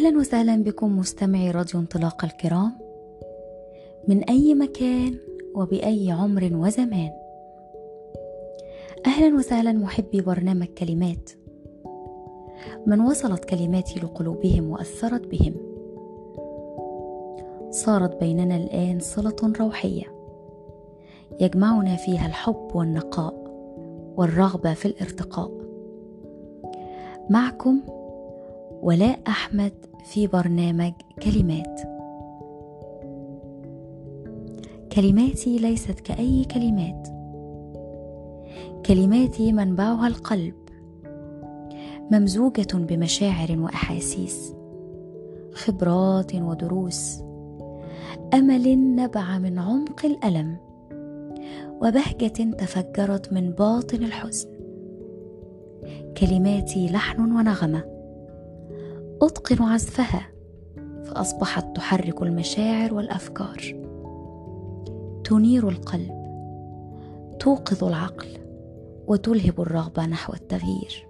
أهلا وسهلا بكم مستمعي راديو انطلاق الكرام. من أي مكان وبأي عمر وزمان. أهلا وسهلا محبي برنامج كلمات. من وصلت كلماتي لقلوبهم وأثرت بهم. صارت بيننا الآن صلة روحية. يجمعنا فيها الحب والنقاء والرغبة في الارتقاء. معكم ولاء أحمد في برنامج كلمات. كلماتي ليست كأي كلمات. كلماتي منبعها القلب. ممزوجة بمشاعر وأحاسيس. خبرات ودروس. أمل نبع من عمق الألم. وبهجة تفجرت من باطن الحزن. كلماتي لحن ونغمة. أتقن عزفها. فأصبحت تحرك المشاعر والأفكار. تنير القلب. توقظ العقل. وتلهب الرغبة نحو التغيير.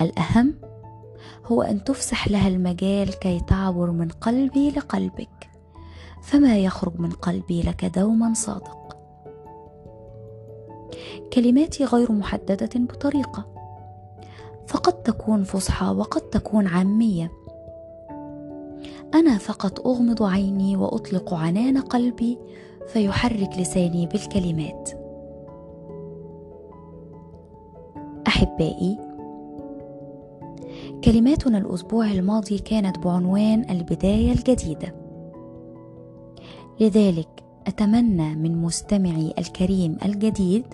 الأهم هو أن تفسح لها المجال كي تعبر من قلبي لقلبك. فما يخرج من قلبي لك دوما صادق. كلماتي غير محددة بطريقة. فقد تكون فصحى وقد تكون عامية. أنا فقط أغمض عيني وأطلق عنان قلبي فيحرك لساني بالكلمات. أحبائي كلماتنا الأسبوع الماضي كانت بعنوان البداية الجديدة. لذلك أتمنى من مستمعي الكريم الجديد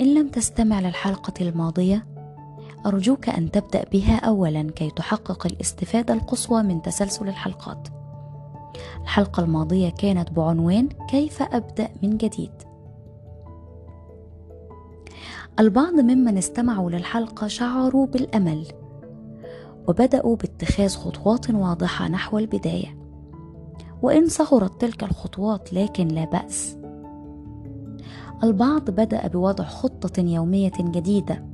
إن لم تستمع للحلقة الماضية أرجوك أن تبدأ بها أولا كي تحقق الاستفادة القصوى من تسلسل الحلقات. الحلقة الماضية كانت بعنوان كيف أبدأ من جديد. البعض ممن استمعوا للحلقة شعروا بالأمل وبدأوا باتخاذ خطوات واضحة نحو البداية. وإن صغرت تلك الخطوات لكن لا بأس. البعض بدأ بوضع خطة يومية جديدة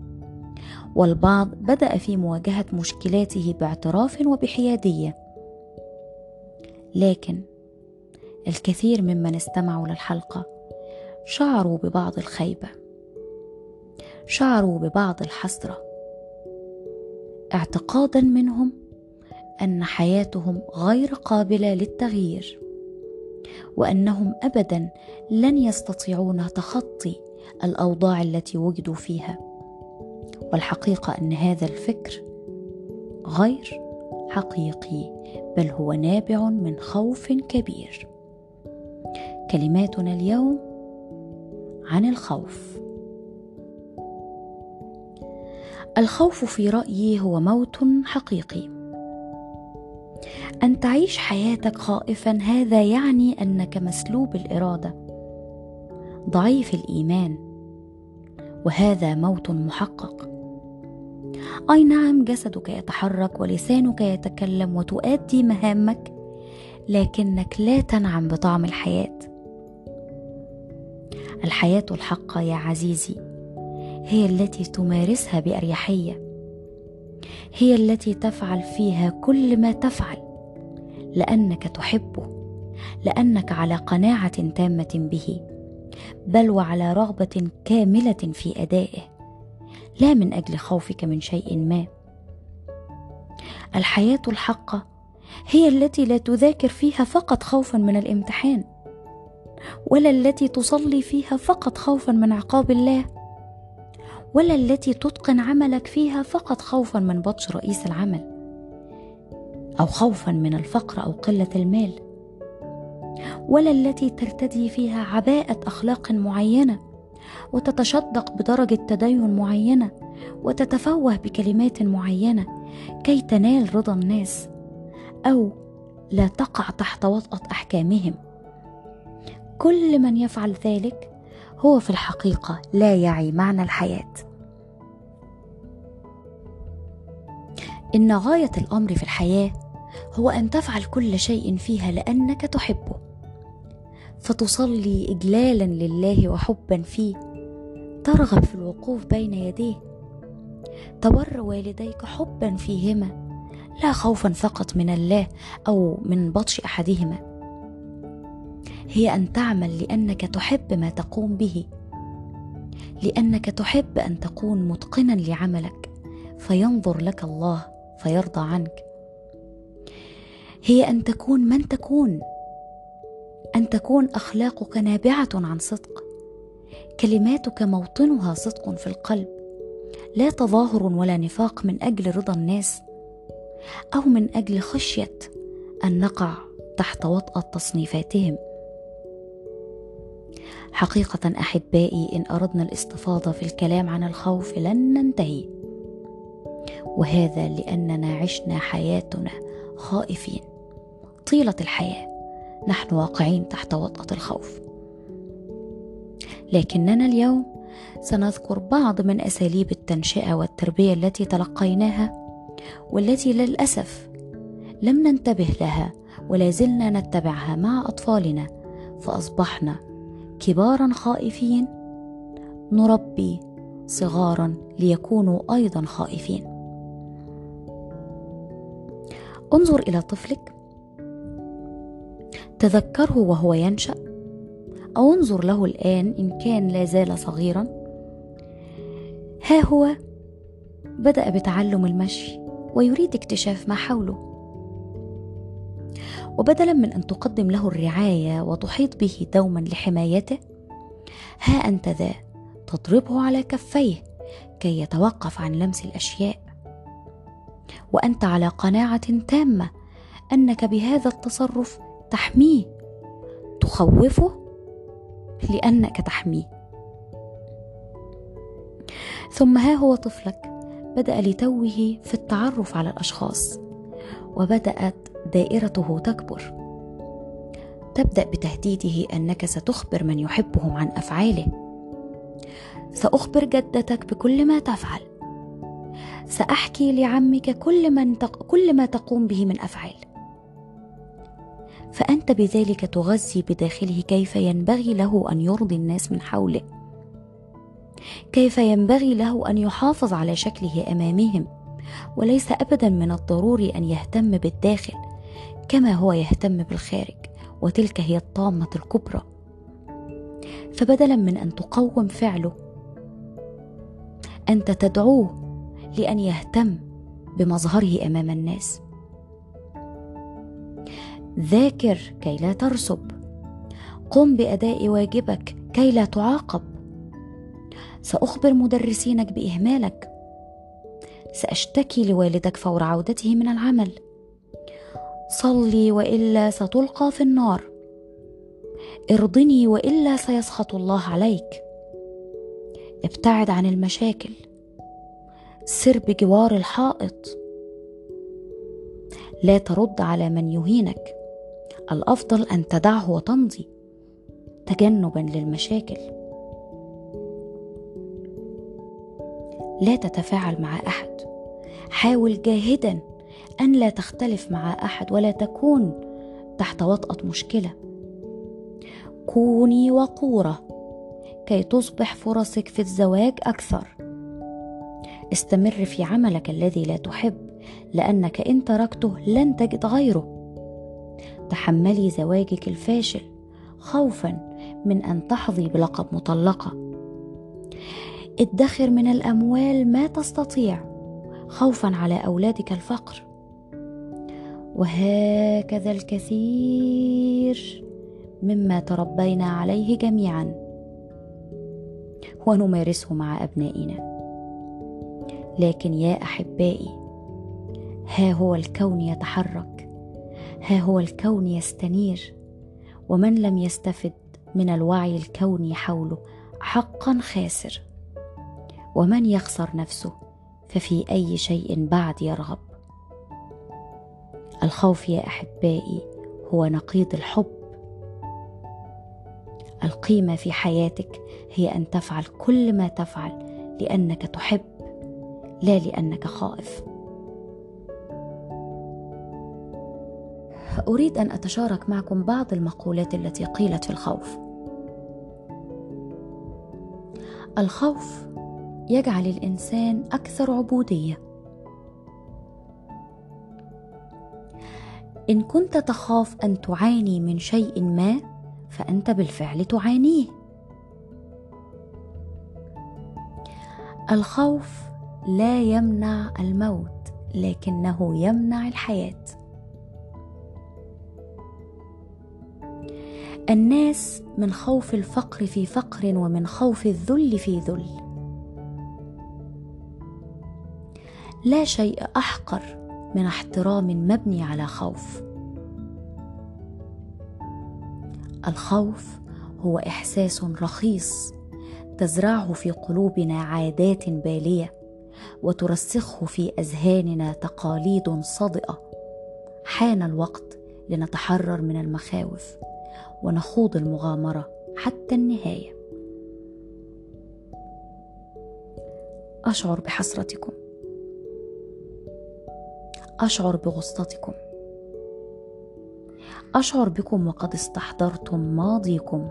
والبعض بدأ في مواجهة مشكلاته باعتراف وبحيادية. لكن الكثير ممن استمعوا للحلقة شعروا ببعض الخيبة شعروا ببعض الحسرة. اعتقادا منهم أن حياتهم غير قابلة للتغيير وأنهم ابدا لن يستطيعون تخطي الأوضاع التي وجدوا فيها. والحقيقة أن هذا الفكر غير حقيقي بل هو نابع من خوف كبير. كلماتنا اليوم عن الخوف. الخوف في رأيي هو موت حقيقي. أن تعيش حياتك خائفا هذا يعني أنك مسلوب الإرادة. ضعيف الإيمان. وهذا موت محقق. أي نعم جسدك يتحرك ولسانك يتكلم وتؤدي مهامك لكنك لا تنعم بطعم الحياة. الحياة الحقة يا عزيزي هي التي تمارسها بأريحية. هي التي تفعل فيها كل ما تفعل لأنك تحبه لأنك على قناعة تامة به. بل وعلى رغبة كاملة في أدائه. لا من أجل خوفك من شيء ما. الحياة الحقة هي التي لا تذاكر فيها فقط خوفا من الامتحان ولا التي تصلي فيها فقط خوفا من عقاب الله ولا التي تتقن عملك فيها فقط خوفا من بطش رئيس العمل أو خوفا من الفقر أو قلة المال. ولا التي ترتدي فيها عباءة أخلاق معينة وتتشدق بدرجة تدين معينة وتتفوه بكلمات معينة كي تنال رضا الناس أو لا تقع تحت وطأة أحكامهم. كل من يفعل ذلك هو في الحقيقة لا يعي معنى الحياة. إن غاية الأمر في الحياة هو أن تفعل كل شيء فيها لأنك تحبه. فتصلي اجلالا لله وحبا فيه. ترغب في الوقوف بين يديه. تبر والديك حبا فيهما. لا خوفا فقط من الله أو من بطش أحدهما. هي أن تعمل لأنك تحب ما تقوم به. لأنك تحب أن تكون متقنا لعملك. فينظر لك الله فيرضى عنك. هي أن تكون من تكون. أن تكون أخلاقك نابعة عن صدق. كلماتك موطنها صدق في القلب. لا تظاهر ولا نفاق من أجل رضا الناس أو من أجل خشية أن نقع تحت وطأة تصنيفاتهم. حقيقة أحبائي إن أردنا الاستفاضة في الكلام عن الخوف لن ننتهي. وهذا لأننا عشنا حياتنا خائفين. طيلة الحياة. نحن واقعين تحت وطأة الخوف. لكننا اليوم سنذكر بعض من أساليب التنشئة والتربية التي تلقيناها والتي للأسف لم ننتبه لها ولا زلنا نتبعها مع أطفالنا فأصبحنا كبارا خائفين نربي صغارا ليكونوا أيضا خائفين. انظر إلى طفلك. تذكره وهو ينشأ؟ أو انظر له الآن إن كان لا زال صغيرا. ها هو. بدأ بتعلم المشي ويريد اكتشاف ما حوله. وبدلا من أن تقدم له الرعاية وتحيط به دوما لحمايته ها أنت ذا تضربه على كفيه كي يتوقف عن لمس الأشياء. وأنت على قناعة تامة أنك بهذا التصرف تحميه تخوفه لأنك تحميه. ثم ها هو طفلك بدأ لتوه في التعرف على الأشخاص وبدأت دائرته تكبر. تبدأ بتهديده أنك ستخبر من يحبهم عن أفعاله. سأخبر جدتك بكل ما تفعل. سأحكي لعمك كل, من تق... كل ما تقوم به من أفعال. فأنت بذلك تغذي بداخله كيف ينبغي له أن يرضي الناس من حوله. كيف ينبغي له أن يحافظ على شكله أمامهم. وليس ابدا من الضروري أن يهتم بالداخل كما هو يهتم بالخارج وتلك هي الطامة الكبرى. فبدلا من أن تقوم فعله أنت تدعوه لأن يهتم بمظهره أمام الناس. ذاكر كي لا ترسب. قم بأداء واجبك كي لا تعاقب. سأخبر مدرسينك بإهمالك. سأشتكي لوالدك فور عودته من العمل. صلي وإلا ستلقى في النار. ارضني وإلا سيسخط الله عليك. ابتعد عن المشاكل. سر بجوار الحائط. لا ترد على من يهينك. الأفضل أن تدعه وتمضي تجنبا للمشاكل. لا تتفاعل مع أحد. حاول جاهدا أن لا تختلف مع أحد ولا تكون تحت وطأة مشكلة. كوني وقورة كي تصبح فرصك في الزواج أكثر. استمر في عملك الذي لا تحب لأنك إن تركته لن تجد غيره. تحملي زواجك الفاشل خوفا من أن تحظي بلقب مطلقة. ادخر من الأموال ما تستطيع خوفا على أولادك الفقر. وهكذا الكثير مما تربينا عليه جميعا. ونمارسه مع أبنائنا. لكن يا أحبائي ها هو الكون يتحرك. ها هو الكون يستنير ومن لم يستفد من الوعي الكوني حوله حقا خاسر. ومن يخسر نفسه ففي أي شيء بعد يرغب. الخوف يا أحبائي هو نقيض الحب. القيمة في حياتك هي أن تفعل كل ما تفعل لأنك تحب لا لأنك خائف. أريد أن أتشارك معكم بعض المقولات التي قيلت في الخوف. الخوف يجعل الإنسان أكثر عبودية. إن كنت تخاف أن تعاني من شيء ما فأنت بالفعل تعانيه. الخوف لا يمنع الموت لكنه يمنع الحياة. الناس من خوف الفقر في فقر ومن خوف الذل في ذل. لا شيء أحقر من احترام مبني على خوف. الخوف هو إحساس رخيص تزرعه في قلوبنا عادات بالية وترسخه في أذهاننا تقاليد صادئة. حان الوقت لنتحرر من المخاوف. ونخوض المغامرة حتى النهاية. أشعر بحسرتكم. أشعر بغصتكم. أشعر بكم وقد استحضرتم ماضيكم.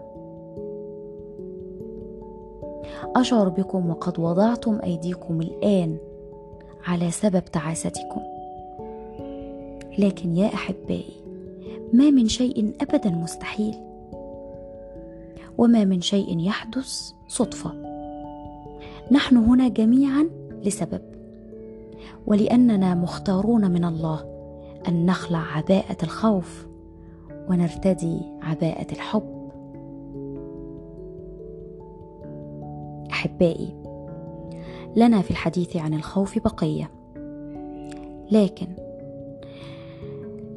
أشعر بكم وقد وضعتم أيديكم الآن على سبب تعاستكم لكن يا أحبائي ما من شيء ابدا مستحيل. وما من شيء يحدث صدفة. نحن هنا جميعا لسبب. ولأننا مختارون من الله أن نخلع عباءة الخوف ونرتدي عباءة الحب. أحبائي لنا في الحديث عن الخوف بقية. لكن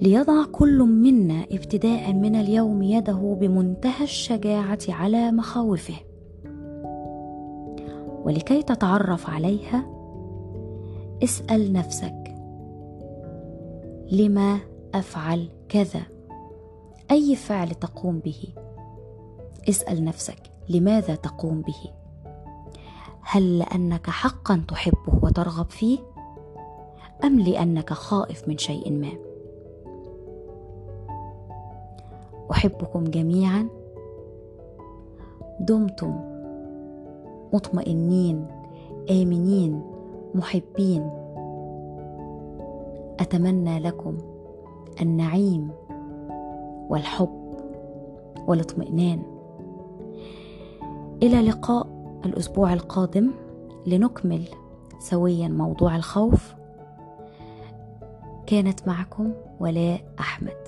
ليضع كل منا ابتداء من اليوم يده بمنتهى الشجاعة على مخاوفه. ولكي تتعرف عليها اسأل نفسك لما أفعل كذا؟ أي فعل تقوم به؟ اسأل نفسك لماذا تقوم به؟ هل لأنك حقا تحبه وترغب فيه؟ أم لأنك خائف من شيء ما؟ أحبكم جميعا. دمتم مطمئنين آمنين محبين. أتمنى لكم النعيم والحب والاطمئنان. إلى لقاء الأسبوع القادم لنكمل سويا موضوع الخوف. كانت معكم ولاء أحمد.